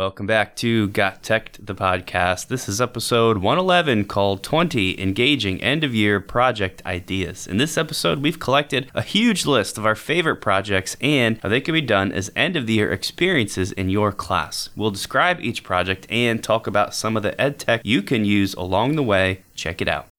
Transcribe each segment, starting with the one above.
Welcome back to Got Tech, the podcast. This is episode 111 called 20 Engaging End of Year Project Ideas. In this episode, we've collected a huge list of our favorite projects and how they can be done as end of the year experiences in your class. We'll describe each project and talk about some of the ed tech you can use along the way. Check it out.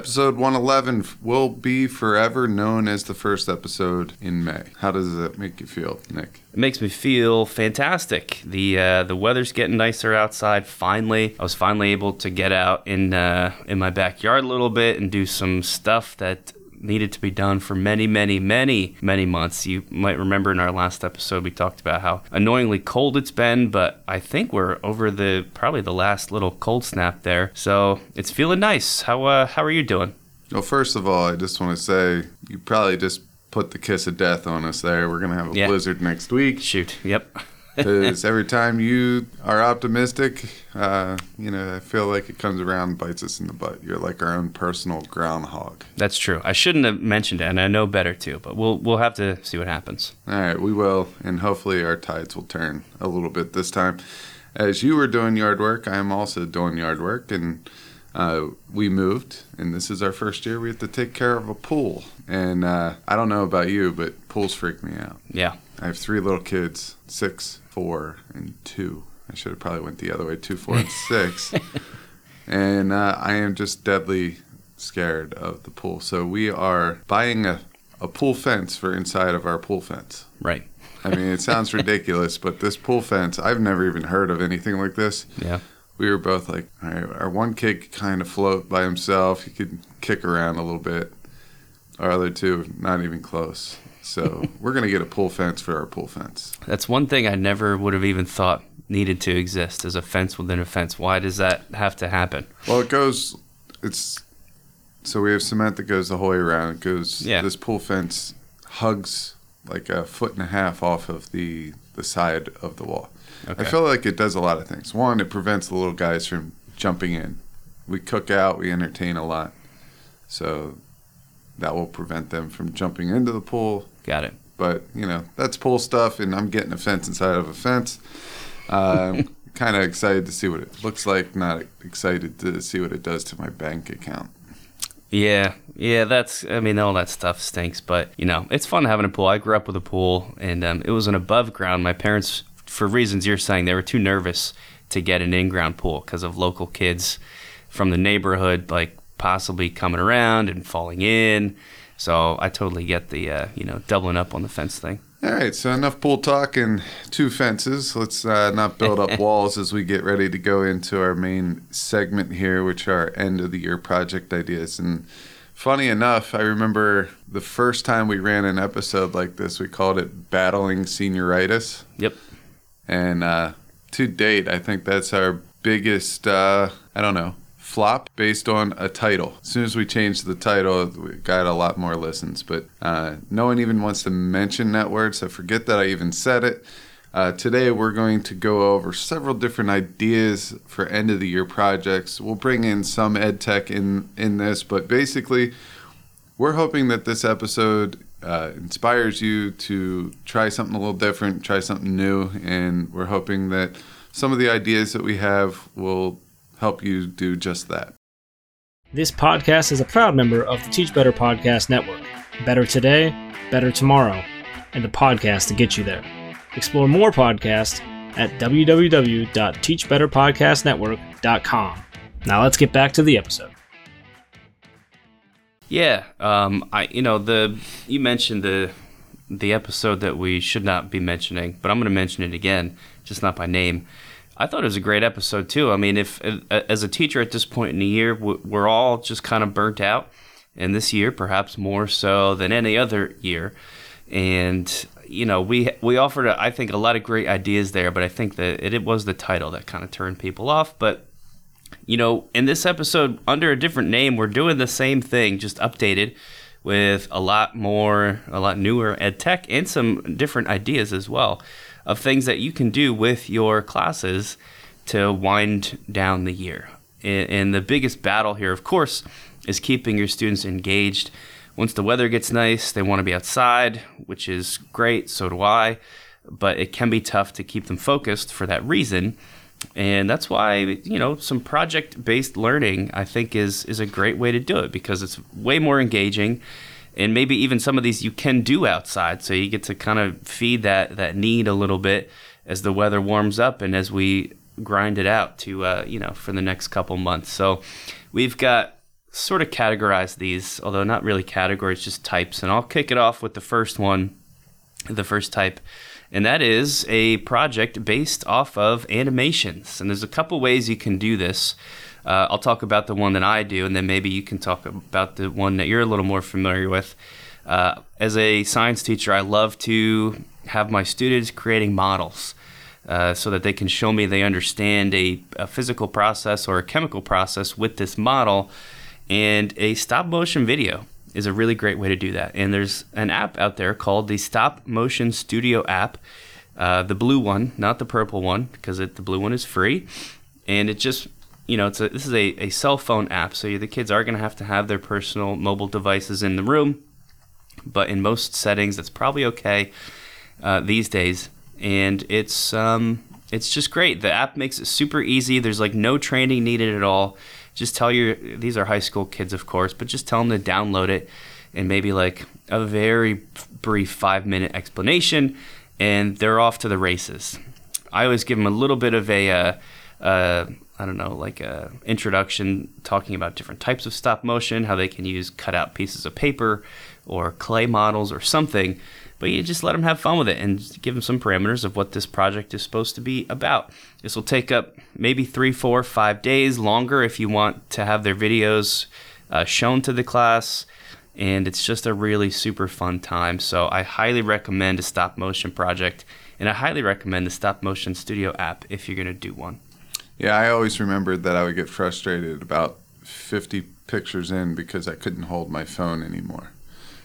Episode 111 will be forever known as the first episode in May. How does that make you feel, Nick? It makes me feel fantastic. The uh, the weather's getting nicer outside. Finally, I was finally able to get out in uh, in my backyard a little bit and do some stuff that needed to be done for many, many, many, many months. You might remember in our last episode we talked about how annoyingly cold it's been, but I think we're over the probably the last little cold snap there. So it's feeling nice. How uh, how are you doing? Well, first of all, I just want to say you probably just put the kiss of death on us there. We're gonna have a Yeah. blizzard next week. Shoot. Yep. Because every time you are optimistic, uh, you know, I feel like it comes around and bites us in the butt. You're like our own personal groundhog. That's true. I shouldn't have mentioned it, and I know better too. But we'll we'll have to see what happens. All right, we will, and hopefully our tides will turn a little bit this time. As you were doing yard work, I am also doing yard work, and uh, we moved, and this is our first year. We have to take care of a pool, and uh, I don't know about you, but pools freak me out. Yeah. I have three little kids, six, four, and two. I should have probably went the other way, two, four, and six. and uh, I am just deadly scared of the pool. So we are buying a, a pool fence for inside of our pool fence. Right. I mean, it sounds ridiculous, but this pool fence, I've never even heard of anything like this. Yeah. We were both like, all right, our one kid could kind of float by himself. He could kick around a little bit. Our other two, not even close. So we're going to get a pool fence for our pool fence. That's one thing I never would have even thought needed to exist as a fence within a fence. Why does that have to happen? Well, it goes, it's, so we have cement that goes the whole way around. It goes, Yeah. this pool fence hugs like a foot and a half off of the, the side of the wall. Okay. I feel like it does a lot of things. One, it prevents the little guys from jumping in. We cook out, we entertain a lot. So that will prevent them from jumping into the pool. Got it. But, you know, that's pool stuff, and I'm getting a fence inside of a fence. Um, kind of excited to see what it looks like, not excited to see what it does to my bank account. Yeah, yeah, that's. I mean, all that stuff stinks, but you know, it's fun having a pool. I grew up with a pool, and um, it was an above ground. My parents, for reasons you're saying, they were too nervous to get an in ground pool because of local kids from the neighborhood, like possibly coming around and falling in. So I totally get the, uh, you know, doubling up on the fence thing. All right, so enough pool talk and two fences. Let's uh, not build up walls as we get ready to go into our main segment here, which are end of the year project ideas. And funny enough, I remember the first time we ran an episode like this, we called it Battling Senioritis. Yep. And uh, to date, I think that's our biggest, uh, I don't know, flop based on a title. As soon as we changed the title, we got a lot more listens. But uh, no one even wants to mention that word, so forget that I even said it. Uh, today, we're going to go over several different ideas for end of the year projects. We'll bring in some ed tech in, in this, but basically, we're hoping that this episode uh, inspires you to try something a little different, try something new, and we're hoping that some of the ideas that we have will help you do just that. This podcast is a proud member of the Teach Better Podcast Network. Better today, better tomorrow, and the podcast to get you there. Explore more podcasts at www.teachbetterpodcastnetwork.com. Now let's get back to the episode. Yeah, um, I you know the you mentioned the the episode that we should not be mentioning, but I'm going to mention it again, just not by name. I thought it was a great episode too. I mean, if as a teacher at this point in the year, we're all just kind of burnt out, and this year perhaps more so than any other year, and you know, we we offered, I think, a lot of great ideas there, but I think that it, it was the title that kind of turned people off. But you know, in this episode, under a different name, we're doing the same thing, just updated with a lot more, a lot newer ed tech and some different ideas as well of things that you can do with your classes to wind down the year. And the biggest battle here, of course, is keeping your students engaged. Once the weather gets nice, they want to be outside, which is great, so do I. But it can be tough to keep them focused for that reason. And that's why, you know, some project based learning I think is is a great way to do it because it's way more engaging and maybe even some of these you can do outside so you get to kind of feed that that need a little bit as the weather warms up and as we grind it out to uh, you know for the next couple months. So we've got sort of categorized these although not really categories just types and i'll kick it off with the first one the first type and that is a project based off of animations. And there's a couple ways you can do this uh, I'll talk about the one that I do, and then maybe you can talk about the one that you're a little more familiar with. Uh, as a science teacher, I love to have my students creating models uh, so that they can show me they understand a, a, physical process or a chemical process with this model. And a stop motion video is a really great way to do that. And there's an app out there called the Stop Motion Studio app. Uh, the blue one, not the purple one, because it, the blue one is free. And it just you know, it's a, this is a, a cell phone app, so the kids are going to have to have their personal mobile devices in the room. But in most settings, that's probably okay uh, these days. And it's um, it's just great. The app makes it super easy. There's like no training needed at all. Just tell your these are high school kids, of course, but just tell them to download it and maybe like a very brief five minute explanation, and they're off to the races. I always give them a little bit of a uh, uh, I don't know, like a introduction talking about different types of stop motion, how they can use cut out pieces of paper or clay models or something. But you just let them have fun with it and give them some parameters of what this project is supposed to be about. This will take up maybe three, four, five days longer if you want to have their videos uh, shown to the class. And it's just a really super fun time. So I highly recommend a stop motion project. And I highly recommend the Stop Motion Studio app if you're going to do one. Yeah, I always remembered that I would get frustrated about 50 pictures in because I couldn't hold my phone anymore.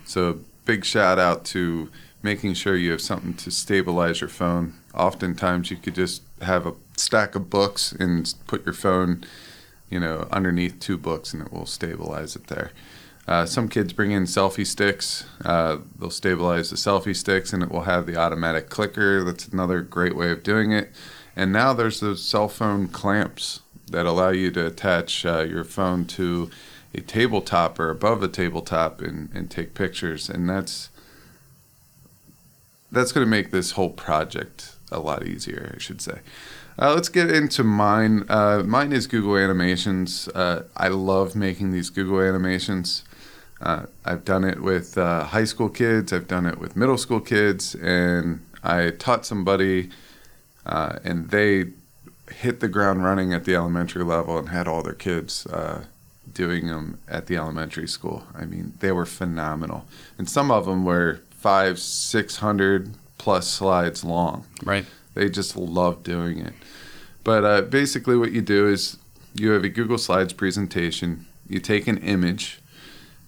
So, big shout out to making sure you have something to stabilize your phone. Oftentimes, you could just have a stack of books and put your phone, you know, underneath two books and it will stabilize it there. Uh, some kids bring in selfie sticks. Uh, they'll stabilize the selfie sticks and it will have the automatic clicker. That's another great way of doing it. And now there's those cell phone clamps that allow you to attach uh, your phone to a tabletop or above a tabletop and, and take pictures. And that's that's going to make this whole project a lot easier, I should say. Uh, let's get into mine. Uh, mine is Google Animations. Uh, I love making these Google animations. Uh, I've done it with uh, high school kids, I've done it with middle school kids, and I taught somebody uh, and they hit the ground running at the elementary level and had all their kids uh, doing them at the elementary school. I mean, they were phenomenal, and some of them were five, six hundred plus slides long. Right. They just loved doing it. But uh, basically, what you do is you have a Google Slides presentation. You take an image,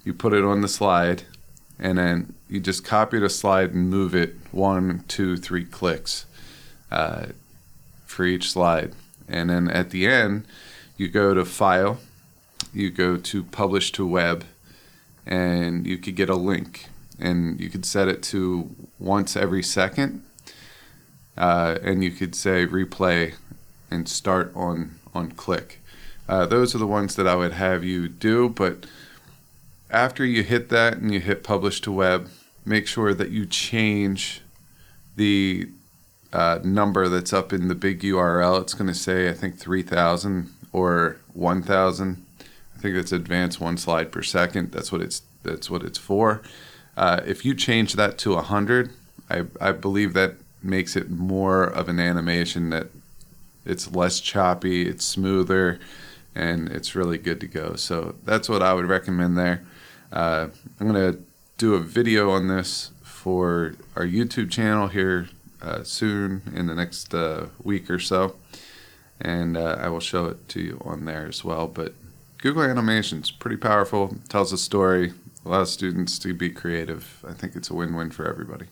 you put it on the slide, and then you just copy the slide and move it one, two, three clicks uh, for each slide. And then at the end, you go to File, you go to Publish to Web, and you could get a link. And you could set it to once every second. Uh, and you could say replay and start on, on click. Uh, those are the ones that I would have you do. But after you hit that and you hit publish to web, make sure that you change the uh, number that's up in the big URL. It's going to say, I think, 3,000 or 1,000. I think that's advanced one slide per second. That's what it's that's what it's for. Uh, if you change that to 100, I, I believe that makes it more of an animation that it's less choppy, it's smoother, and it's really good to go. So that's what I would recommend there. Uh, I'm going to do a video on this for our YouTube channel here uh, soon in the next uh, week or so, and uh, I will show it to you on there as well. But Google Animations is pretty powerful, tells a story, allows students to be creative. I think it's a win-win for everybody.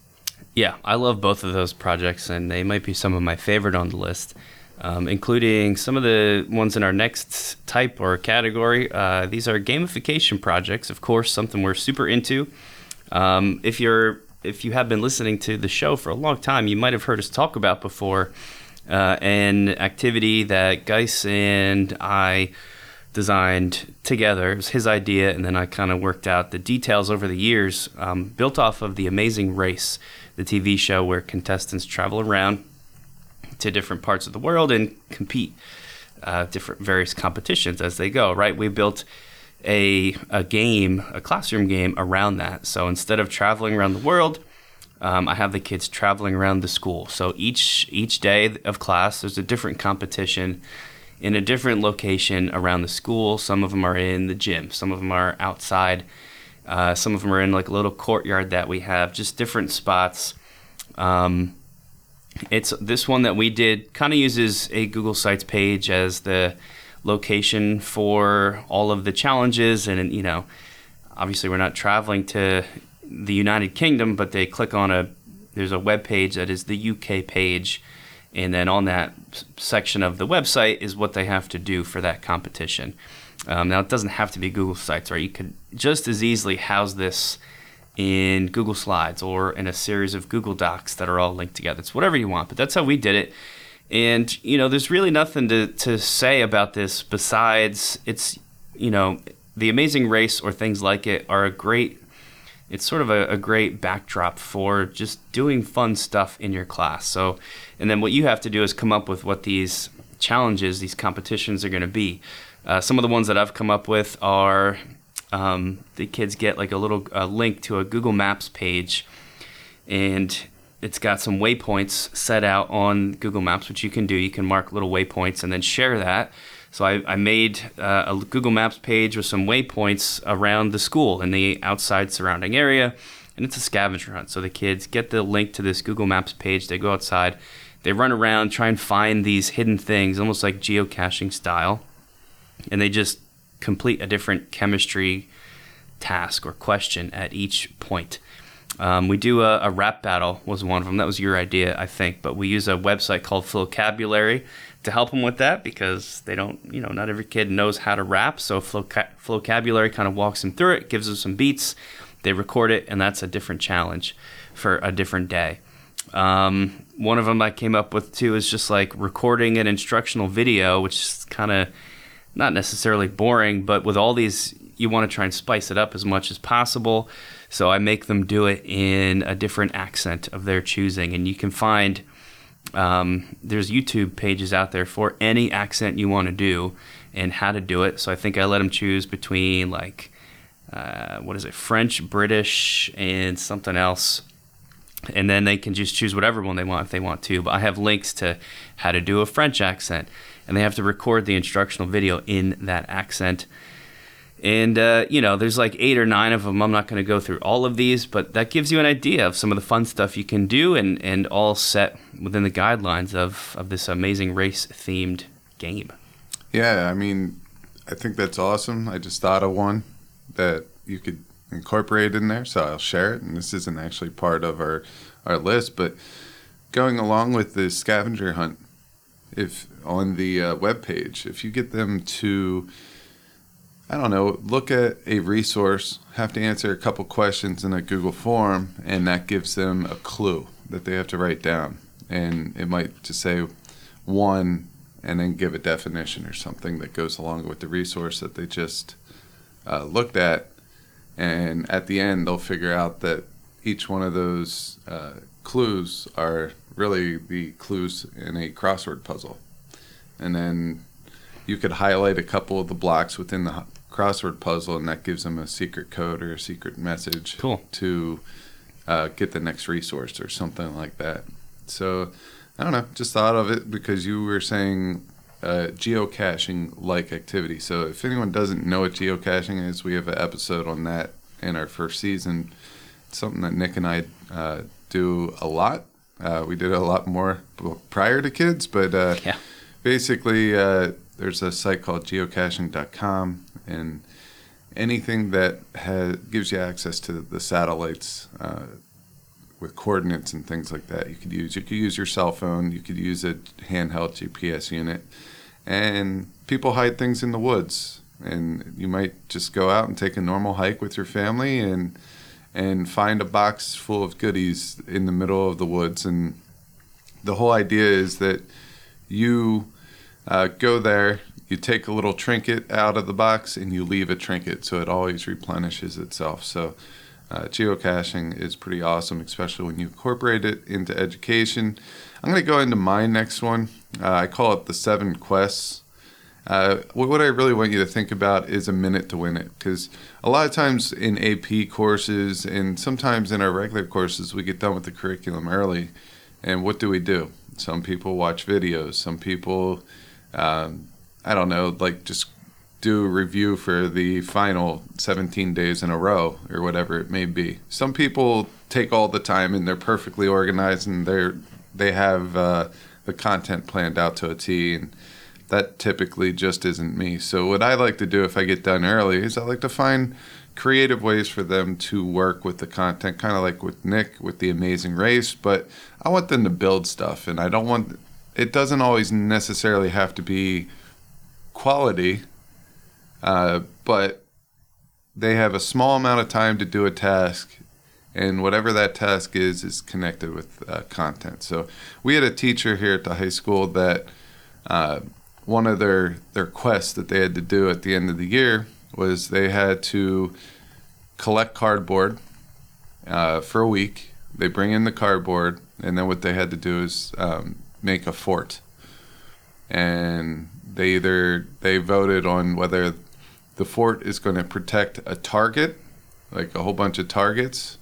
Yeah, I love both of those projects, and they might be some of my favorite on the list, um, including some of the ones in our next type or category. Uh, these are gamification projects, of course, something we're super into. Um, if you're if you have been listening to the show for a long time, you might have heard us talk about before uh, an activity that Geis and I designed together. It was his idea, and then I kind of worked out the details over the years, um, built off of The Amazing Race, the TV show where contestants travel around to different parts of the world and compete uh, different various competitions as they go. Right? We built a a game, a classroom game around that. So instead of traveling around the world. Um, I have the kids traveling around the school. So each each day of class, there's a different competition in a different location around the school. Some of them are in the gym, some of them are outside, uh, some of them are in like a little courtyard that we have, just different spots. Um, it's this one that we did kind of uses a Google Sites page as the location for all of the challenges, and you know, obviously we're not traveling to the United Kingdom, but they click on a there's a web page that is the UK page and then on that section of the website is what they have to do for that competition. Um, now, it doesn't have to be Google Sites, right? You could just as easily house this in Google Slides or in a series of Google Docs that are all linked together. It's whatever you want, but that's how we did it. And, you know, there's really nothing to, to say about this besides it's, you know, the amazing race or things like it are a great it's sort of a, a, great backdrop for just doing fun stuff in your class. So, and then what you have to do is come up with what these challenges, these competitions are going to be. Uh, some of the ones that I've come up with are um, the kids get like a little link to a Google Maps page, and it's got some waypoints set out on Google Maps, which you can do. You can mark little waypoints and then share that. So I, I made uh, a Google Maps page with some waypoints around the school and the outside surrounding area, and it's a scavenger hunt. So the kids get the link to this Google Maps page. They go outside, they run around, try and find these hidden things, almost like geocaching style, and they just complete a different chemistry task or question at each point. Um, we do a, a, rap battle was one of them. That was your idea, I think. But we use a website called Flocabulary to help them with that because they don't, you know, not every kid knows how to rap. So Flocabulary kind of walks them through it, gives them some beats, they record it, and that's a different challenge for a different day. Um, one of them I came up with too is just like recording an instructional video, which is kind of not necessarily boring, but with all these, you want to try and spice it up as much as possible. So I make them do it in a different accent of their choosing, and you can find um, there's YouTube pages out there for any accent you want to do and how to do it. So I think I let them choose between like uh, what is it, French, British, and something else. And then they can just choose whatever one they want if they want to. But I have links to how to do a French accent, and they have to record the instructional video in that accent. And, uh, you know, there's like eight or nine of them. I'm not going to go through all of these, but that gives you an idea of some of the fun stuff you can do and, and all set within the guidelines of, of this amazing race themed game. Yeah, I mean, I think that's awesome. I just thought of one that you could incorporate in there, so I'll share it. And this isn't actually part of our, our list, but going along with the scavenger hunt, if on the uh, web page, if you get them to I don't know, look at a resource, have to answer a couple questions in a Google form, and that gives them a clue that they have to write down. And it might just say one and then give a definition or something that goes along with the resource that they just uh, looked at. And at the end, they'll figure out that each one of those uh, clues are really the clues in a crossword puzzle. And then you could highlight a couple of the blocks within the crossword puzzle, and that gives them a secret code or a secret message cool. to uh, get the next resource or something like that. So I don't know, just thought of it because you were saying uh, geocaching like activity. So if anyone doesn't know what geocaching is, we have an episode on that in our first season. something that Nick and I uh, do a lot. Uh, we did a lot more prior to kids, but uh, Yeah. basically, uh, there's a site called geocaching.com, and anything that has, gives you access to the satellites uh, with coordinates and things like that, you could use. You could use your cell phone. You could use a handheld GPS unit, and people hide things in the woods. And you might just go out and take a normal hike with your family and and find a box full of goodies in the middle of the woods. And the whole idea is that you uh, go there, you take a little trinket out of the box, and you leave a trinket, so it always replenishes itself. So uh, geocaching is pretty awesome, especially when you incorporate it into education. I'm going to go into my next one. Uh, I call it the seven quests. Uh, what what I really want you to think about is a minute to win it, because a lot of times in AP courses and sometimes in our regular courses, we get done with the curriculum early, and what do we do? Some people watch videos. Some people, um, I don't know, like just do a review for the final 17 days in a row or whatever it may be. Some people take all the time and they're perfectly organized and they're they have uh, the content planned out to a T and that typically just isn't me. So what I like to do if I get done early is I like to find creative ways for them to work with the content, kind of like with Nick with the Amazing Race. But I want them to build stuff, and I don't want. It doesn't always necessarily have to be quality, uh, but they have a small amount of time to do a task. And whatever that task is, is connected with uh, content. So we had a teacher here at the high school that uh, one of their their quests that they had to do at the end of the year was they had to collect cardboard uh, for a week. They bring in the cardboard, and then what they had to do is um, make a fort. And they either they voted on whether the fort is going to protect a target, like a whole bunch of targets,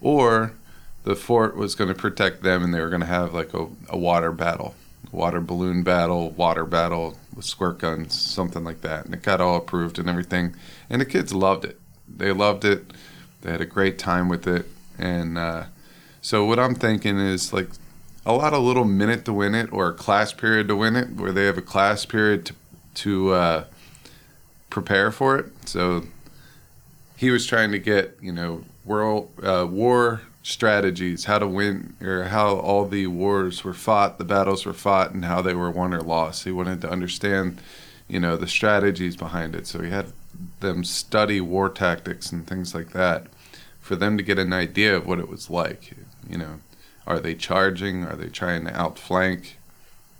or the fort was going to protect them, and they were going to have like a, a water battle water balloon battle, water battle with squirt guns, something like that. And it got all approved and everything. And the kids loved it. They loved it. They had a great time with it. And uh, so what I'm thinking is like a lot of little minute to win it or a class period to win it, where they have a class period to to uh, prepare for it. So he was trying to get you know world uh, war strategies, how to win, or how all the wars were fought, the battles were fought, and how they were won or lost. He wanted to understand, you know, the strategies behind it. So he had them study war tactics and things like that for them to get an idea of what it was like. You know, are they charging? Are they trying to outflank?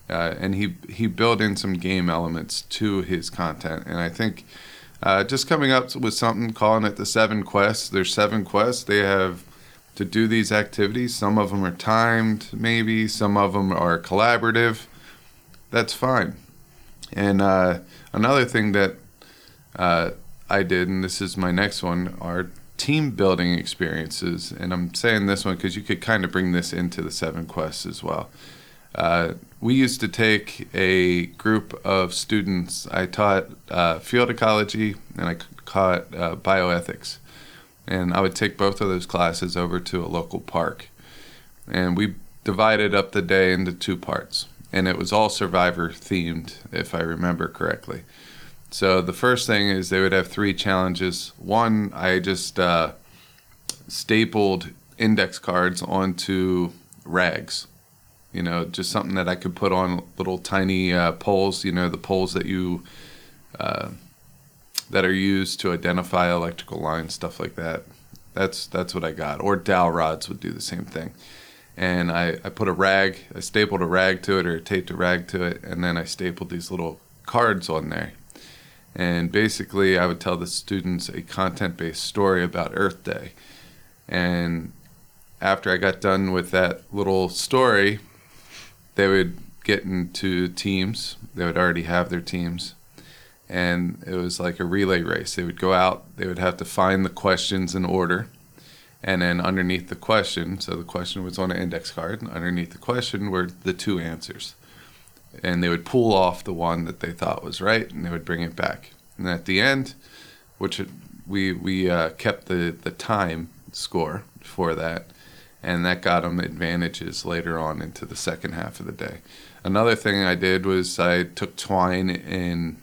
Uh, and he he built in some game elements to his content, and I think. Uh, just coming up with something, calling it the seven quests. There's seven quests. They have to do these activities. Some of them are timed, maybe. Some of them are collaborative. That's fine. And uh, another thing that uh, I did, and this is my next one, are team building experiences. And I'm saying this one because you could kind of bring this into the seven quests as well. Uh, we used to take a group of students. I taught uh, field ecology and I taught uh, bioethics and I would take both of those classes over to a local park. And we divided up the day into two parts, and it was all survivor themed, if I remember correctly. So the first thing is they would have three challenges. One, I just uh, stapled index cards onto rags. You know, just something that I could put on little tiny uh, poles. You know, the poles that you uh, that are used to identify electrical lines, stuff like that. That's that's what I got. Or dowel rods would do the same thing. And I, I put a rag, I stapled a rag to it or taped a rag to it, and then I stapled these little cards on there. And basically, I would tell the students a content based story about Earth Day. And after I got done with that little story, they would get into teams. They would already have their teams and it was like a relay race. They would go out, they would have to find the questions in order, and then underneath the question, so the question was on an index card, and underneath the question were the two answers. And they would pull off the one that they thought was right, and they would bring it back. And at the end, which we we uh, kept the the time score for that. And that got them advantages later on into the second half of the day. Another thing I did was I took twine in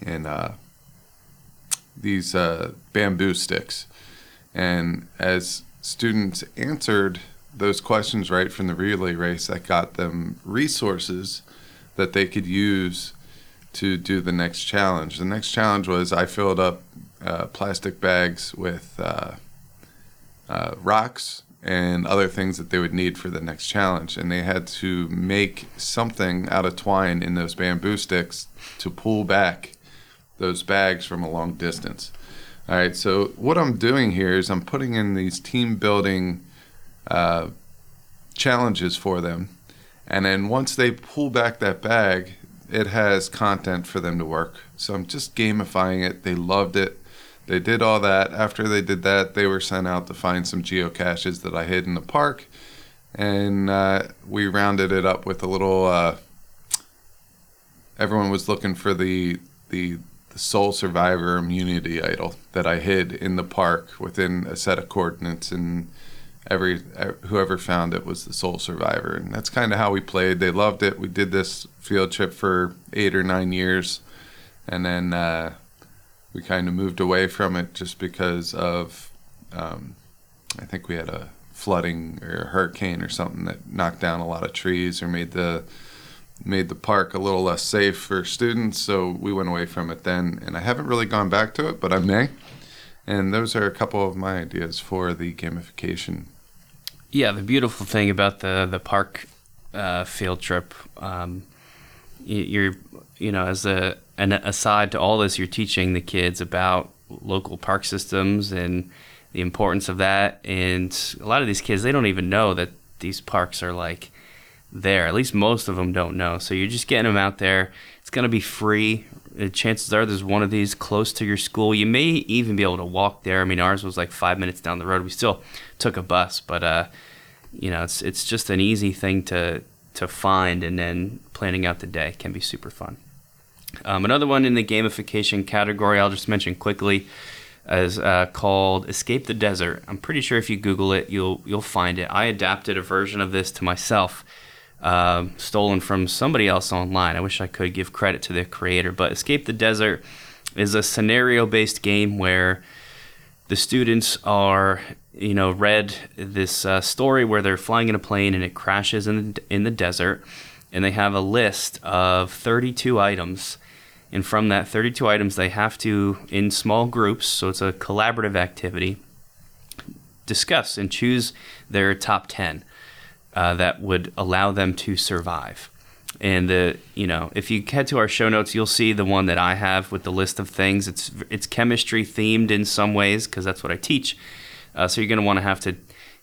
in uh, these uh, bamboo sticks, and as students answered those questions right from the relay race, that got them resources that they could use to do the next challenge. The next challenge was I filled up uh, plastic bags with uh, uh, rocks and other things that they would need for the next challenge. And they had to make something out of twine in those bamboo sticks to pull back those bags from a long distance. All right, so what I'm doing here is I'm putting in these team building uh, challenges for them. And then once they pull back that bag, it has content for them to work. So I'm just gamifying it. They loved it. They did all that. After they did that, they were sent out to find some geocaches that I hid in the park. And uh, we rounded it up with a little. Uh, everyone was looking for the, the the sole survivor immunity idol that I hid in the park within a set of coordinates, and every whoever found it was the sole survivor, and that's kind of how we played. They loved it. We did this field trip for eight or nine years, and then uh, we kind of moved away from it just because of um, I think we had a flooding or a hurricane or something that knocked down a lot of trees or made the made the park a little less safe for students, so we went away from it then. And I haven't really gone back to it, but I may. And those are a couple of my ideas for the gamification. Yeah, the beautiful thing about the the park uh, field trip, um, you're you know as a an aside to all this, you're teaching the kids about local park systems and the importance of that. And a lot of these kids, they don't even know that these parks are like there. At least most of them don't know. So you're just getting them out there. It's going to be free. Chances are there's one of these close to your school. You may even be able to walk there. I mean, ours was like five minutes down the road. We still took a bus, but uh, you know, it's it's just an easy thing to to find, and then planning out the day can be super fun. Um, another one in the gamification category, I'll just mention quickly, is uh, called "Escape the Desert." I'm pretty sure if you Google it, you'll you'll find it. I adapted a version of this to myself uh, stolen from somebody else online. I wish I could give credit to the creator, but Escape the Desert is a scenario based game where the students are, you know, read this uh, story where they're flying in a plane and it crashes in the, in the desert, and they have a list of 32 items. And from that 32 items, they have to, in small groups, so it's a collaborative activity, discuss and choose their top 10 uh, that would allow them to survive. And the you know if you head to our show notes, you'll see the one that I have with the list of things. It's it's chemistry themed in some ways because that's what I teach. Uh, so you're going to want to have to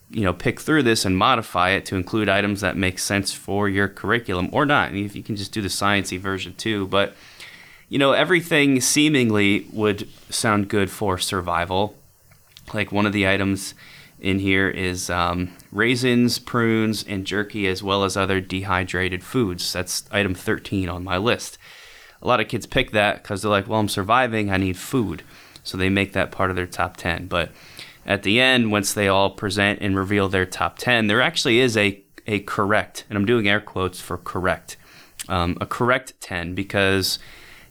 you know pick through this and modify it to include items that make sense for your curriculum or not. I mean, if you can just do the sciencey version too, but you know everything seemingly would sound good for survival. Like one of the items in here is um, raisins, prunes, and jerky, as well as other dehydrated foods. That's item 13 on my list. A lot of kids pick that because they're like, well, I'm surviving, I need food. So they make that part of their top 10. But at the end, once they all present and reveal their top 10, there actually is a, a correct, and I'm doing air quotes for correct, um, a correct 10 because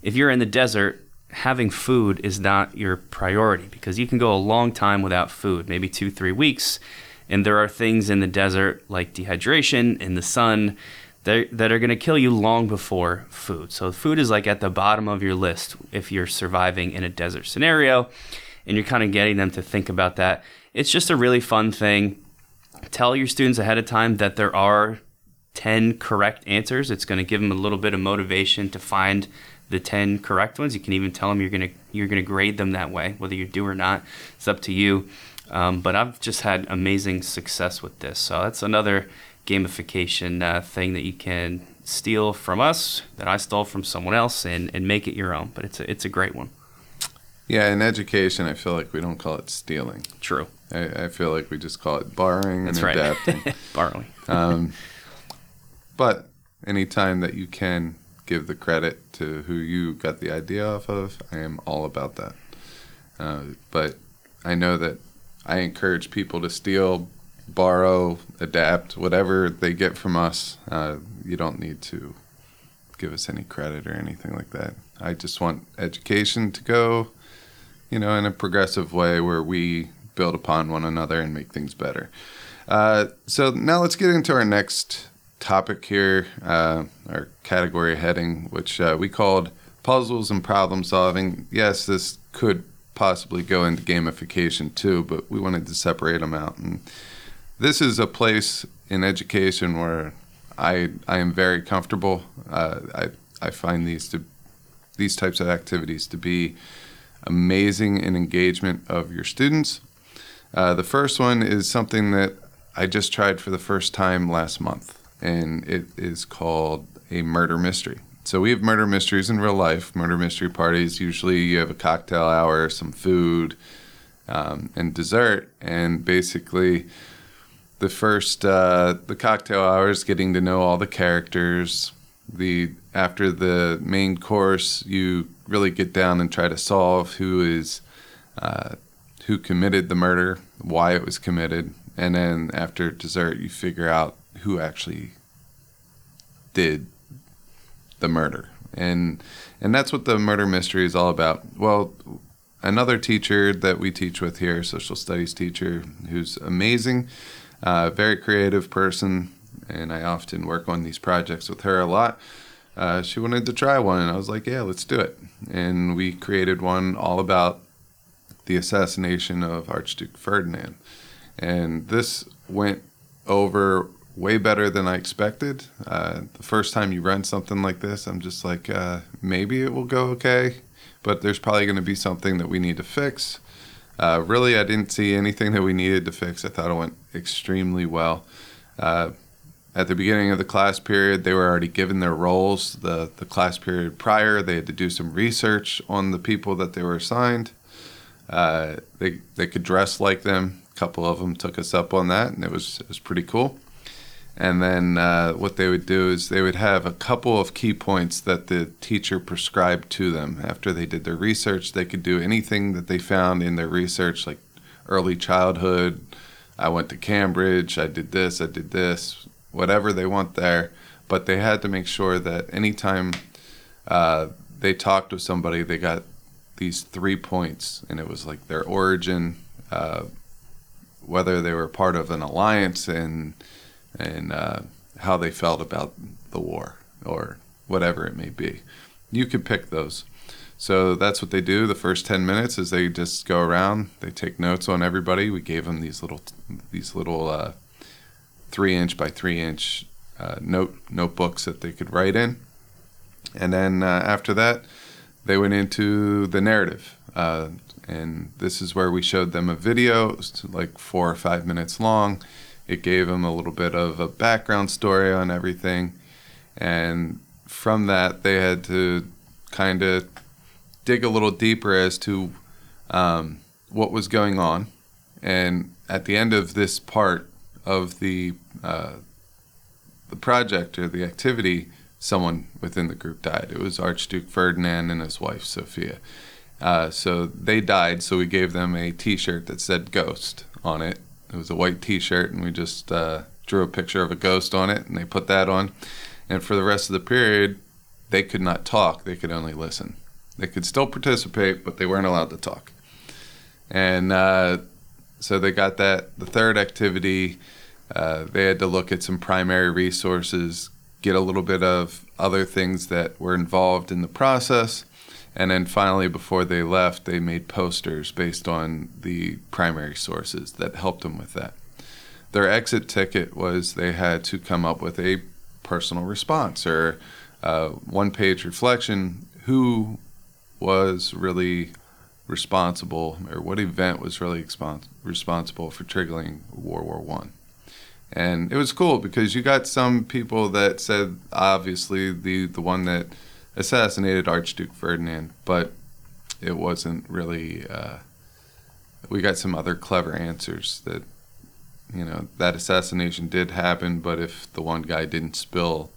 if you're in the desert, having food is not your priority because you can go a long time without food, maybe two, three weeks. And there are things in the desert like dehydration in the sun that, that are going to kill you long before food. So, food is like at the bottom of your list if you're surviving in a desert scenario and you're kind of getting them to think about that. It's just a really fun thing. Tell your students ahead of time that there are 10 correct answers. It's going to give them a little bit of motivation to find the 10 correct ones. You can even tell them you're going to you're going to grade them that way, whether you do or not. It's up to you. Um, but I've just had amazing success with this. So that's another gamification uh, thing that you can steal from us that I stole from someone else and, and make it your own. But it's a, it's a great one. Yeah, in education, I feel like we don't call it stealing. True. I, I feel like we just call it borrowing That's and right. adapting. borrowing. um, but anytime that you can give the credit to who you got the idea off of, I am all about that. Uh, but I know that I encourage people to steal, borrow, adapt, whatever they get from us. Uh, you don't need to give us any credit or anything like that. I just want education to go, you know, in a progressive way where we build upon one another and make things better. Uh, so now let's get into our next topic here, uh, our category heading, which uh, we called puzzles and problem solving. Yes, this could possibly go into gamification too, but we wanted to separate them out. And this is a place in education where I I am very comfortable. Uh, I I find these to these types of activities to be amazing in engagement of your students. Uh, the first one is something that I just tried for the first time last month, and it is called a murder mystery. So we have murder mysteries in real life, murder mystery parties. Usually you have a cocktail hour, some food, um, and dessert, and basically the first uh, the cocktail hour is getting to know all the characters. The after the main course, you really get down and try to solve who is uh, who committed the murder, why it was committed, and then after dessert, you figure out who actually did the murder, and and that's what the murder mystery is all about. Well, another teacher that we teach with here, social studies teacher, who's amazing, uh, very creative person, and I often work on these projects with her a lot. Uh, she wanted to try one, and I was like, "Yeah, let's do it." And we created one all about the assassination of Archduke Ferdinand. And this went over way better than I expected. Uh, the first time you run something like this, I'm just like, uh, maybe it will go okay, but there's probably going to be something that we need to fix. Uh, really, I didn't see anything that we needed to fix. I thought it went extremely well. Uh, at the beginning of the class period, they were already given their roles. The, the class period prior, they had to do some research on the people that they were assigned. Uh, they, they could dress like them A couple of them took us up on that, and it was it was pretty cool. And then uh, what they would do is they would have a couple of key points that the teacher prescribed to them after they did their research. They could do anything that they found in their research, like early childhood. I went to Cambridge. I did this. I did this. Whatever they want there, but they had to make sure that anytime uh, they talked with somebody, they got these three points, and it was like their origin, uh, whether they were part of an alliance and and uh, how they felt about the war or whatever it may be. You could pick those. So that's what they do. The first ten minutes is they just go around. They take notes on everybody. We gave them these little these little uh, three inch by three inch uh, note notebooks that they could write in, and then uh, after that, they went into the narrative. Uh, and this is where we showed them a video, like four or five minutes long. It gave them a little bit of a background story on everything. And from that, they had to kind of dig a little deeper as to um, what was going on. And at the end of this part of the uh, the project or the activity, someone within the group died. It was Archduke Ferdinand and his wife Sophia. Uh, so they died, so we gave them a T-shirt that said "Ghost" on it. It was a white T-shirt, and we just uh, drew a picture of a ghost on it, and they put that on. And for the rest of the period, they could not talk; they could only listen. They could still participate, but they weren't allowed to talk. And uh, so they got that. The third activity, uh, they had to look at some primary resources, get a little bit of other things that were involved in the process and then finally, before they left, they made posters based on the primary sources that helped them with that. Their exit ticket was they had to come up with a personal response or uh, one page reflection who was really responsible or what event was really expons- responsible for triggering World War One. And it was cool because you got some people that said obviously the the one that assassinated Archduke Ferdinand, but it wasn't really. Uh, we got some other clever answers that, you know, that assassination did happen, but if the one guy didn't spill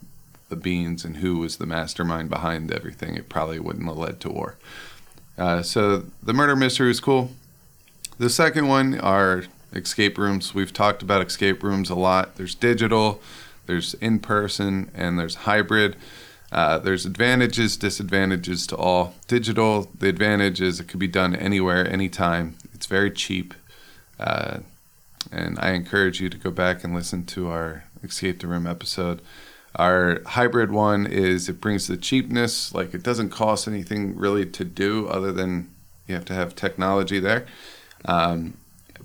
the beans and who was the mastermind behind everything, it probably wouldn't have led to war. Uh, so the murder mystery was cool. The second one are escape rooms. We've talked about escape rooms a lot. There's digital, there's in person, and there's hybrid. Uh, there's advantages, disadvantages to all. Digital, the advantage is it could be done anywhere, anytime. It's very cheap. Uh, and I encourage you to go back and listen to our Escape the Room episode. Our hybrid one is it brings the cheapness, like it doesn't cost anything really to do other than you have to have technology there. Um,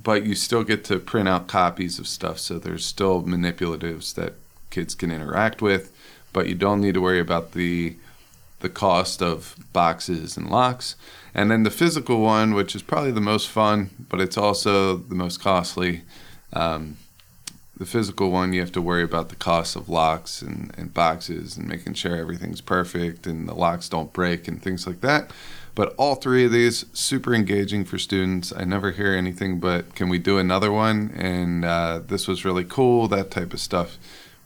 but you still get to print out copies of stuff, so there's still manipulatives that kids can interact with, but you don't need to worry about the the cost of boxes and locks. And then the physical one, which is probably the most fun, but it's also the most costly. Um, the physical one, you have to worry about the cost of locks and, and boxes and making sure everything's perfect and the locks don't break and things like that. But all three of these super engaging for students. I never hear anything but "Can we do another one?" and uh, "This was really cool." That type of stuff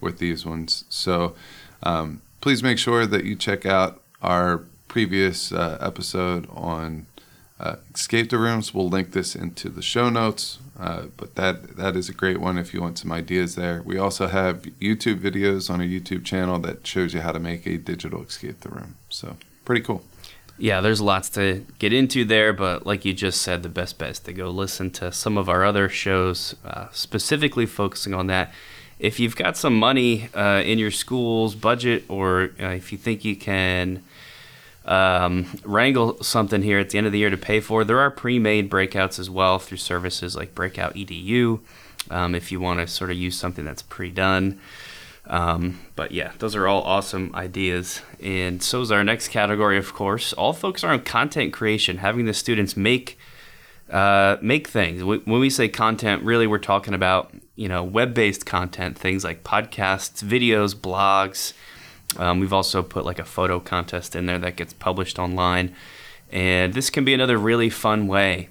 with these ones. So um, please make sure that you check out our previous uh, episode on uh, escape the rooms. We'll link this into the show notes. Uh, but that that is a great one if you want some ideas there. We also have YouTube videos on our YouTube channel that shows you how to make a digital escape the room. So pretty cool. Yeah, there's lots to get into there, but like you just said, the best bet is to go listen to some of our other shows, uh, specifically focusing on that. If you've got some money uh, in your school's budget, or uh, if you think you can um, wrangle something here at the end of the year to pay for. There are pre-made breakouts as well through services like Breakout EDU. Um, if you want to sort of use something that's pre-done. Um, but yeah, those are all awesome ideas. And so is our next category, of course. All focus on content creation, having the students make uh, make things. When we say content, really we're talking about you know web-based content, things like podcasts, videos, blogs. Um, we've also put like a photo contest in there that gets published online. And this can be another really fun way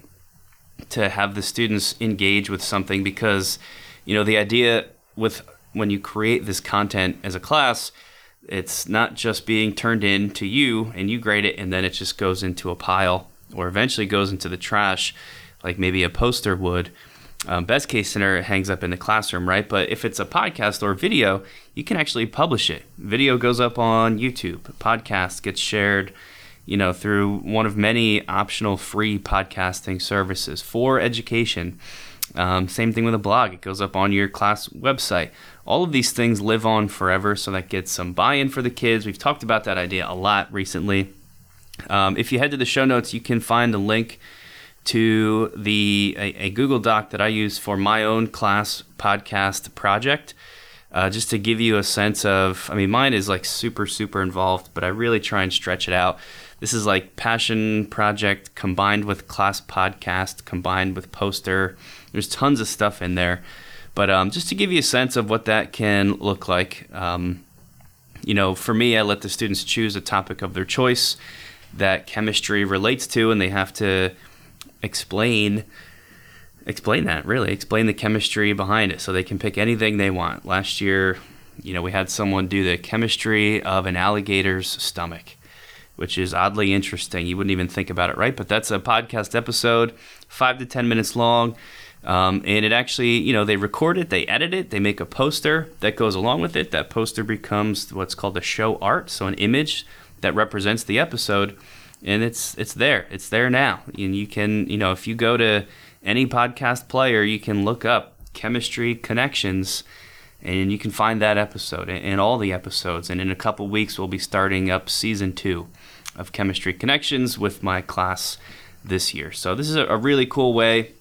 to have the students engage with something because, you know, the idea with when you create this content as a class, it's not just being turned in to you and you grade it and then it just goes into a pile or eventually goes into the trash like maybe a poster would um, best case scenario, it hangs up in the classroom, right? But if it's a podcast or video, you can actually publish it. Video goes up on YouTube. Podcast gets shared, you know, through one of many optional free podcasting services for education. Um, same thing with a blog; it goes up on your class website. All of these things live on forever, so that gets some buy-in for the kids. We've talked about that idea a lot recently. Um, if you head to the show notes, you can find a link to the a, a, Google Doc that I use for my own class podcast project. Uh, just to give you a sense of, I mean, mine is like super, super involved, but I really try and stretch it out. This is like passion project combined with class podcast, combined with poster. There's tons of stuff in there. But um, just to give you a sense of what that can look like, um, you know, for me, I let the students choose a topic of their choice that chemistry relates to, and they have to explain explain that really. Explain the chemistry behind it so they can pick anything they want. Last year you know we had someone do the chemistry of an alligator's stomach which is oddly interesting. You wouldn't even think about it right? But that's a podcast episode five to ten minutes long. Um, and it actually you know they record it they edit it they make a poster that goes along with it. That poster becomes what's called a show art so an image that represents the episode and it's it's there. It's there now, and you can you know if you go to any podcast player, you can look up chemistry connections, and you can find that episode and all the episodes. And in a couple weeks, we'll be starting up season two of Chemistry Connections with my class this year. So this is a really cool way,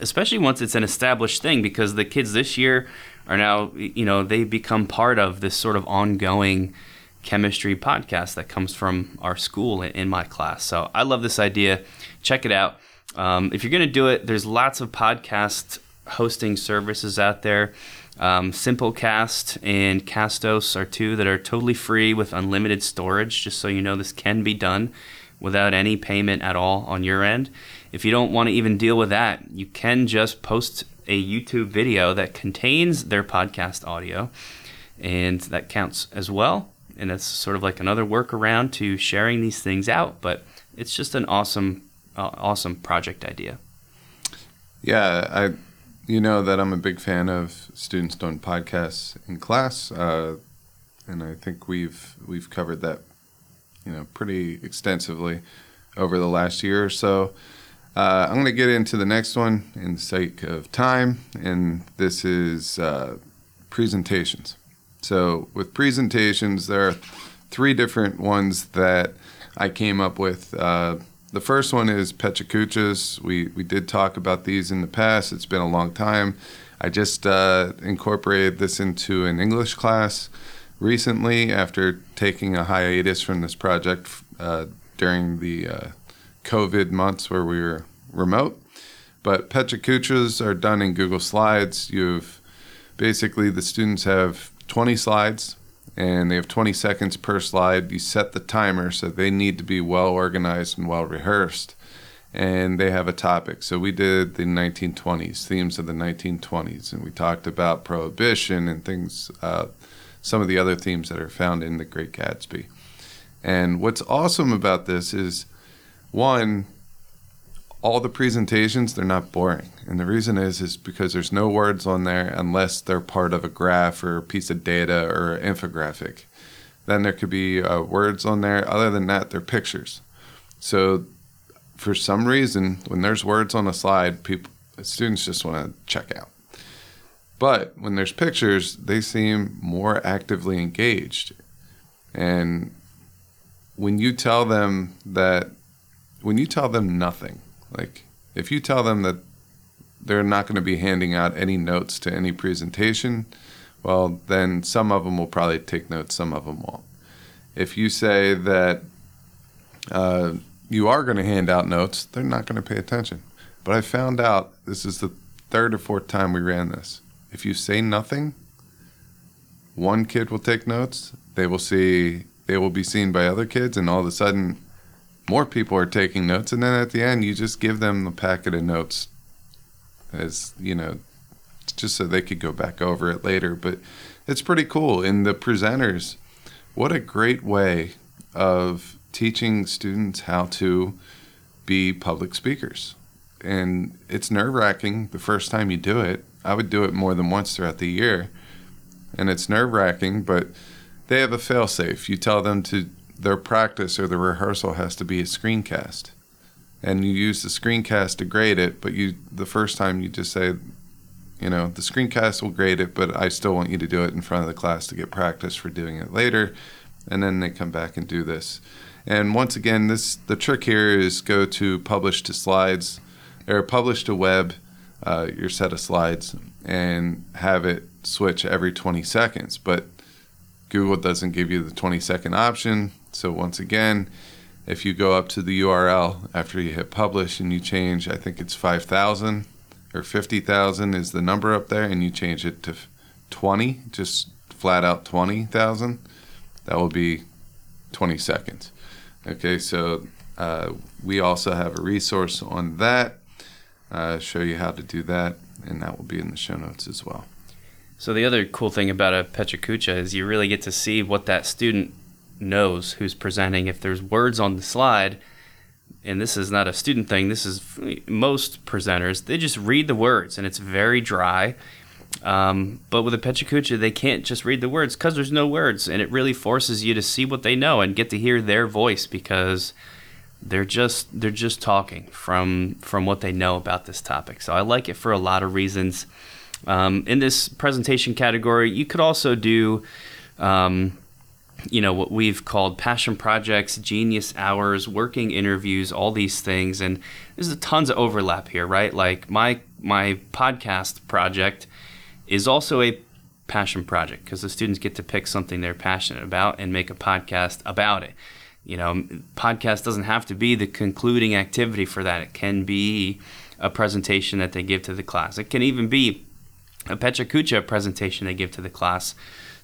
especially once it's an established thing, because the kids this year are now you know they become part of this sort of ongoing chemistry podcast that comes from our school in my class. So I love this idea. Check it out. Um, if you're going to do it, there's lots of podcast hosting services out there. Um, Simplecast and Castos are two that are totally free with unlimited storage, just so you know this can be done without any payment at all on your end. If you don't want to even deal with that, you can just post a YouTube video that contains their podcast audio, and that counts as well and it's sort of like another workaround to sharing these things out. But it's just an awesome, uh, awesome project idea. Yeah, I, you know that I'm a big fan of students doing podcasts in class, uh, and I think we've we've covered that, you know, pretty extensively over the last year or so. Uh, I'm going to get into the next one in the sake of time, and this is uh, presentations. So with presentations, there are three different ones that I came up with. Uh, the first one is PechaKuchas. We we did talk about these in the past. It's been a long time. I just uh, incorporated this into an English class recently after taking a hiatus from this project uh, during the uh, COVID months where we were remote. But PechaKuchas are done in Google Slides. You've basically the students have 20 slides and they have 20 seconds per slide. You set the timer so they need to be well organized and well rehearsed. And they have a topic. So we did the 1920s, themes of the 1920s, and we talked about prohibition and things, uh, some of the other themes that are found in The Great Gatsby. And what's awesome about this is one, all the presentations they're not boring. And the reason is is because there's no words on there unless they're part of a graph or a piece of data or an infographic. Then there could be uh, words on there. Other than that they're pictures. So for some reason when there's words on a slide people students just want to check out. But when there's pictures they seem more actively engaged. And when you tell them that when you tell them nothing like, if you tell them that they're not going to be handing out any notes to any presentation, well, then some of them will probably take notes, some of them won't. If you say that uh, you are going to hand out notes, they're not going to pay attention. But I found out this is the third or fourth time we ran this. If you say nothing, one kid will take notes. They will see. They will be seen by other kids, and all of a sudden, more people are taking notes, and then at the end, you just give them the packet of notes, as you know, just so they could go back over it later. But it's pretty cool. And the presenters, what a great way of teaching students how to be public speakers. And it's nerve wracking the first time you do it. I would do it more than once throughout the year. And it's nerve wracking, but they have a fail safe. You tell them to their practice or the rehearsal has to be a screencast. And you use the screencast to grade it but you the first time you just say you know the screencast will grade it but i still want you to do it in front of the class to get practice for doing it later. And then they come back and do this. And once again this the trick here is go to publish to slides or publish to web uh, your set of slides and have it switch every 20 seconds. But google doesn't give you the 20 second option so once again, if you go up to the URL after you hit publish and you change, I think it's 5,000 or 50,000 is the number up there, and you change it to 20, just flat out 20,000, that will be 20 seconds. Okay, so uh, we also have a resource on that, uh, show you how to do that, and that will be in the show notes as well. So the other cool thing about a PechaKucha is you really get to see what that student knows who's presenting. If there's words on the slide, and this is not a student thing, this is most presenters, they just read the words and it's very dry. Um, but with a PechaKucha, they can't just read the words because there's no words, and it really forces you to see what they know and get to hear their voice because they're just they're just talking from from what they know about this topic. So I like it for a lot of reasons. Um, in this presentation category, you could also do um, you know what we've called passion projects genius hours working interviews all these things. And there's tons of overlap here right? Like my my podcast project is also a passion project because the students get to pick something they're passionate about and make a podcast about it. You know podcast doesn't have to be the concluding activity for that. It can be a presentation that they give to the class. It can even be a PechaKucha presentation they give to the class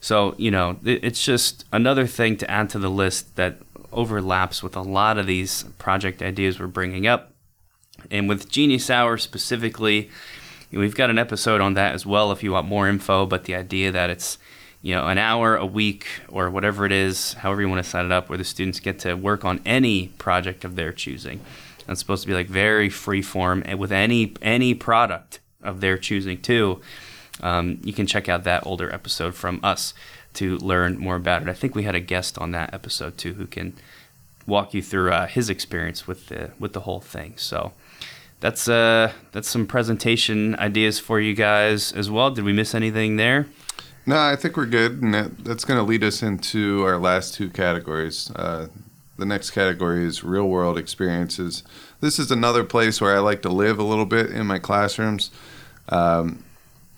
so, you know, it's just another thing to add to the list that overlaps with a lot of these project ideas we're bringing up. And with Genius Hour specifically, we've got an episode on that as well if you want more info. But the idea that it's, you know, an hour a week or whatever it is, however you want to set it up, where the students get to work on any project of their choosing. It's supposed to be like very free form with any any product of their choosing too. Um, you can check out that older episode from us to learn more about it. I think we had a guest on that episode too who can walk you through uh, his experience with the with the whole thing. So that's uh that's some presentation ideas for you guys as well. Did we miss anything there? No, I think we're good, and that, that's going to lead us into our last two categories. Uh, the next category is real world experiences. This is another place where I like to live a little bit in my classrooms. Um,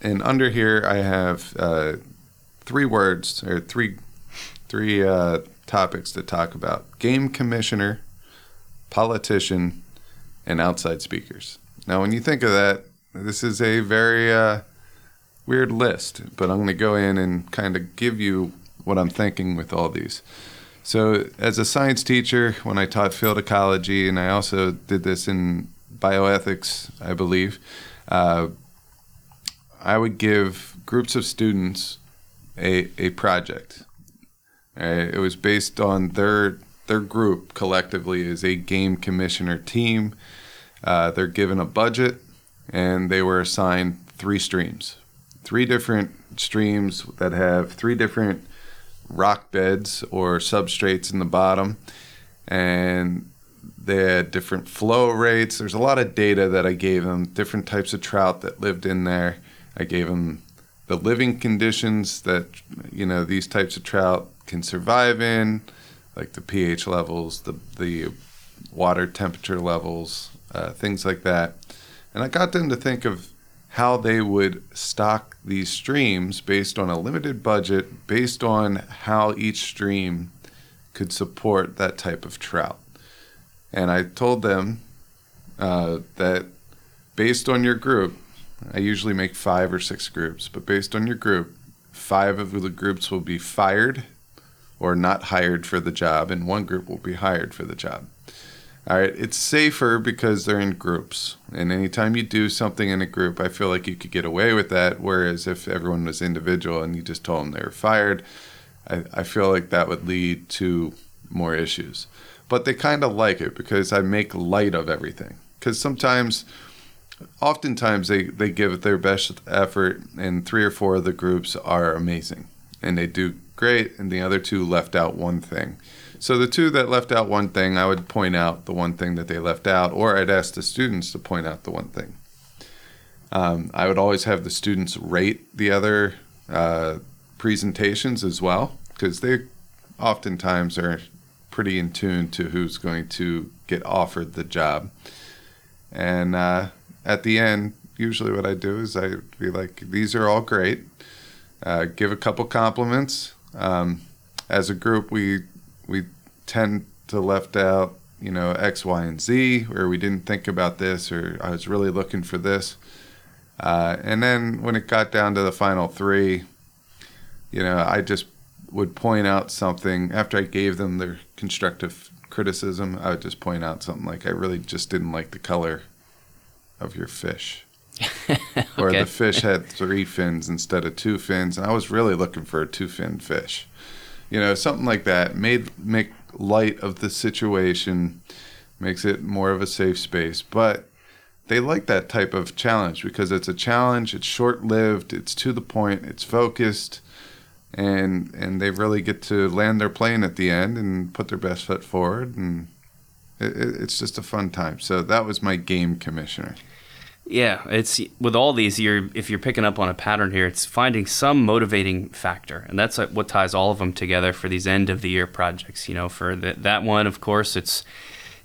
and under here, I have uh, three words or three three uh, topics to talk about: game commissioner, politician, and outside speakers. Now, when you think of that, this is a very uh, weird list, but I'm going to go in and kind of give you what I'm thinking with all these. So, as a science teacher, when I taught field ecology, and I also did this in bioethics, I believe, uh, I would give groups of students a, a project. Uh, it was based on their their group collectively is a game commissioner team. Uh, they're given a budget, and they were assigned three streams, three different streams that have three different rock beds or substrates in the bottom, and they had different flow rates. There's a lot of data that I gave them, different types of trout that lived in there. I gave them the living conditions that you know these types of trout can survive in, like the pH levels, the the water temperature levels, uh, things like that. And I got them to think of how they would stock these streams based on a limited budget, based on how each stream could support that type of trout. And I told them uh, that based on your group, I usually make five or six groups, but based on your group, five of the groups will be fired or not hired for the job, and one group will be hired for the job. All right, it's safer because they're in groups. And anytime you do something in a group, I feel like you could get away with that. Whereas if everyone was individual and you just told them they were fired, I, I feel like that would lead to more issues. But they kind of like it because I make light of everything. Because sometimes, oftentimes, they, they give their best effort, and three or four of the groups are amazing and they do great, and the other two left out one thing. So the two that left out one thing, I would point out the one thing that they left out, or I'd ask the students to point out the one thing. Um, I would always have the students rate the other uh, presentations as well, because they oftentimes are pretty in tune to who's going to get offered the job. And uh, at the end, usually what I do is I'd be like, these are all great. Uh, give a couple compliments. Um, as a group, we we tend to left out, you know, X, Y, and Z, where we didn't think about this, or I was really looking for this. Uh, and then when it got down to the final three, you know, I just would point out something after I gave them their constructive criticism. I would just point out something like, I really just didn't like the color of your fish. or the fish had three fins instead of two fins, and I was really looking for a two fin fish. You know, something like that made make light of the situation, makes it more of a safe space. But they like that type of challenge because it's a challenge. It's short lived. It's to the point. It's focused, and and they really get to land their plane at the end and put their best foot forward. And it, it- it's just a fun time. So that was my game commissioner. Yeah, it's with all these. You're if you're picking up on a pattern here, it's finding some motivating factor, and that's what ties all of them together for these end of the year projects. You know, for the, that one, of course, it's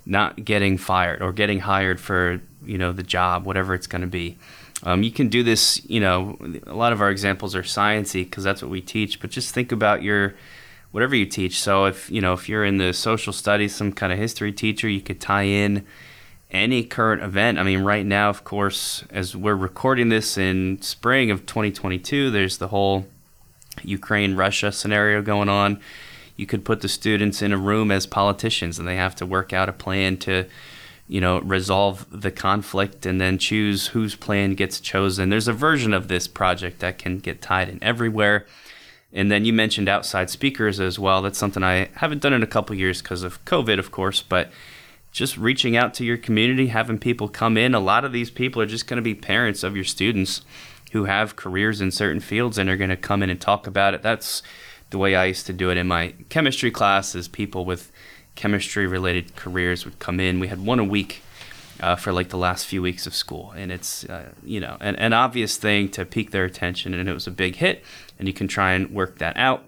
not getting fired or getting hired for you know the job, whatever it's going to be. Um, you can do this. You know, a lot of our examples are sciency because that's what we teach. But just think about your whatever you teach. So if you know if you're in the social studies, some kind of history teacher, you could tie in any current event. I mean, right now, of course, as we're recording this in spring of 2022, there's the whole Ukraine Russia scenario going on. You could put the students in a room as politicians and they have to work out a plan to, you know, resolve the conflict and then choose whose plan gets chosen. There's a version of this project that can get tied in everywhere. And then you mentioned outside speakers as well. That's something I haven't done in a couple years because of COVID, of course, but just reaching out to your community, having people come in. A lot of these people are just going to be parents of your students who have careers in certain fields and are going to come in and talk about it. That's the way I used to do it in my chemistry classes. People with chemistry related careers would come in. We had one a week uh, for like the last few weeks of school, and it's uh, you know an, an obvious thing to pique their attention, and it was a big hit, and you can try and work that out.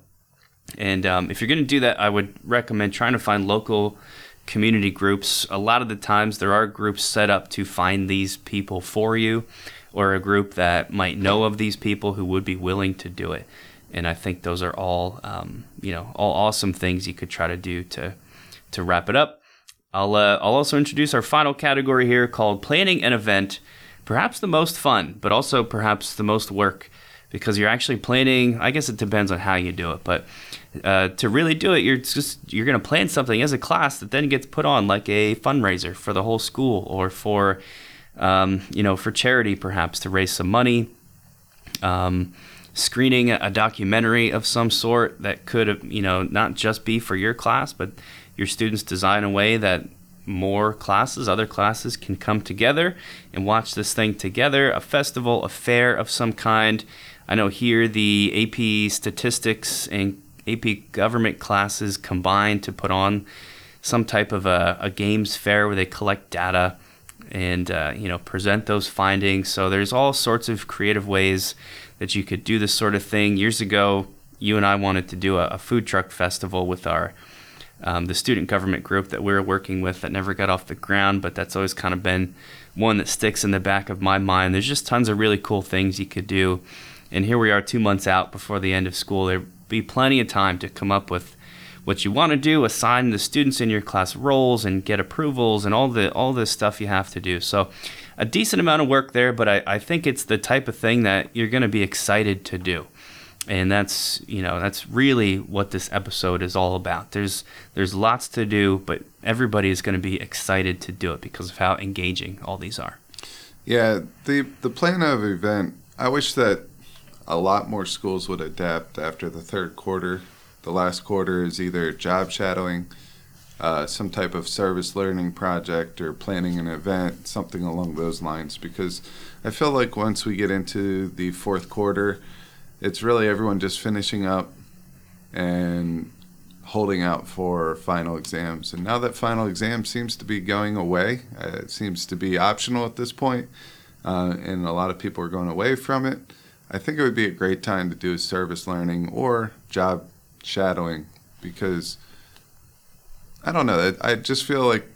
And um, if you're going to do that, I would recommend trying to find local community groups. A lot of the times, there are groups set up to find these people for you, or a group that might know of these people who would be willing to do it. And I think those are all, um, you know, all awesome things you could try to do to to wrap it up. I'll uh, I'll also introduce our final category here called planning an event, perhaps the most fun, but also perhaps the most work because you're actually planning. I guess it depends on how you do it, but uh, to really do it, you're just you're going to plan something as a class that then gets put on like a fundraiser for the whole school or for um, you know for charity perhaps to raise some money. Um, screening a documentary of some sort that could you know not just be for your class, but your students design a way that more classes, other classes can come together and watch this thing together. A festival, a fair of some kind. I know here the AP statistics and AP government classes combine to put on some type of a, a games fair where they collect data and uh, you know present those findings. So there's all sorts of creative ways that you could do this sort of thing. Years ago, you and I wanted to do a, a food truck festival with our um, the student government group that we are working with that never got off the ground, but that's always kind of been one that sticks in the back of my mind. There's just tons of really cool things you could do. And here we are two months out before the end of school. Be plenty of time to come up with what you want to do, assign the students in your class roles and get approvals and all the all this stuff you have to do. So a decent amount of work there, but I, I think it's the type of thing that you're going to be excited to do. And that's you know that's really what this episode is all about. There's there's lots to do but everybody is going to be excited to do it because of how engaging all these are. Yeah the the plan of event i wish that a lot more schools would adapt after the third quarter the last quarter is either job shadowing uh, some type of service learning project or planning an event something along those lines because i feel like once we get into the fourth quarter it's really everyone just finishing up and holding out for final exams. And now that final exam seems to be going away, uh, it seems to be optional at this point, uh, and a lot of people are going away from it. I think it would be a great time to do service learning or job shadowing because I don't know. I just feel like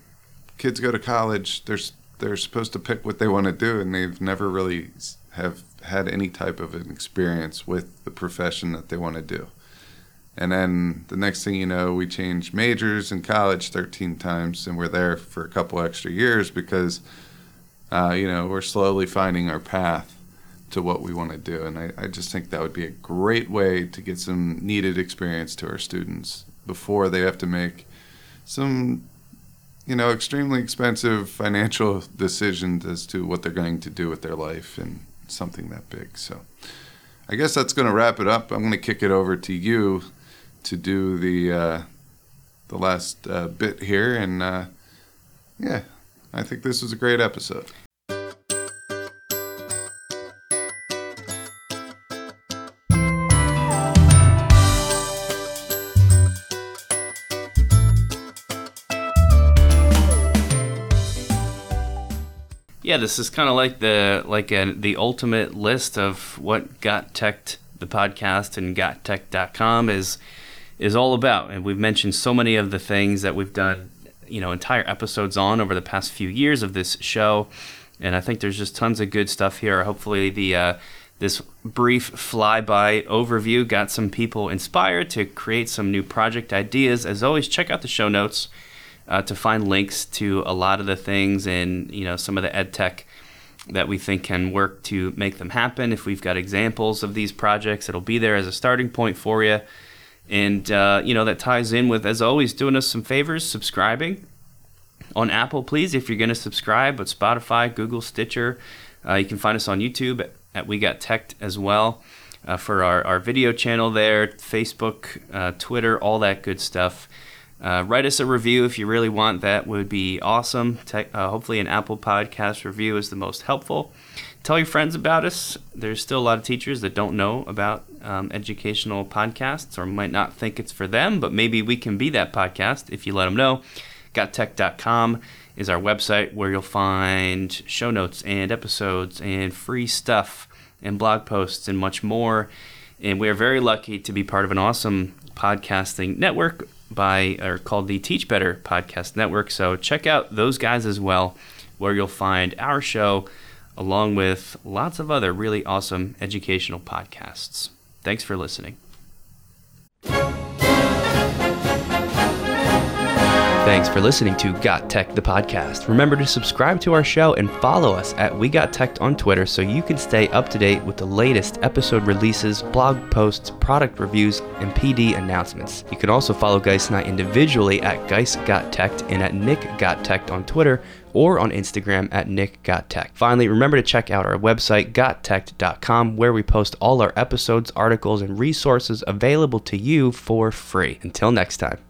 kids go to college, they're they're supposed to pick what they want to do, and they've never really have had any type of an experience with the profession that they want to do. And then the next thing you know, we change majors in college 13 times, and we're there for a couple extra years because, uh, you know, we're slowly finding our path to what we want to do. And I, I just think that would be a great way to get some needed experience to our students before they have to make some, you know, extremely expensive financial decisions as to what they're going to do with their life. And something that big. So I guess that's going to wrap it up. I'm going to kick it over to you to do the uh, the last uh, bit here, and uh, yeah, I think this was a great episode. Yeah, this is kind of like the like a, the ultimate list of what Got Tech the podcast and gottech.com is is all about. And we've mentioned so many of the things that we've done, you know, entire episodes on over the past few years of this show. And I think there's just tons of good stuff here. Hopefully, the uh, this brief flyby overview got some people inspired to create some new project ideas. As always, check out the show notes uh, to find links to a lot of the things and you know some of the ed tech that we think can work to make them happen. If we've got examples of these projects, it'll be there as a starting point for you. And uh, you know that ties in with, as always, doing us some favors, subscribing on Apple, please, if you're going to subscribe. But Spotify, Google, Stitcher, uh, you can find us on YouTube at, at We Got Tech as well uh, for our, our video channel there, Facebook, uh, Twitter, all that good stuff. Uh, write us a review if you really want. That would be awesome. Uh, hopefully, an Apple Podcast review is the most helpful. Tell your friends about us. There's still a lot of teachers that don't know about um, educational podcasts or might not think it's for them, but maybe we can be that podcast if you let them know. GotTech.com is our website where you'll find show notes and episodes and free stuff and blog posts and much more. And we are very lucky to be part of an awesome podcasting network by or called the Teach Better Podcast Network. So check out those guys as well, where you'll find our show along with lots of other really awesome educational podcasts. Thanks for listening. Thanks for listening to Got Tech the podcast. Remember to subscribe to our show and follow us at We Got Tech on Twitter so you can stay up to date with the latest episode releases, blog posts, product reviews, and PD announcements. You can also follow Geis and I individually at Geis Got Tech and at Nick Got Tech on Twitter or on Instagram at Nick Got Tech. Finally, remember to check out our website, gottech.com, where we post all our episodes, articles, and resources available to you for free. Until next time.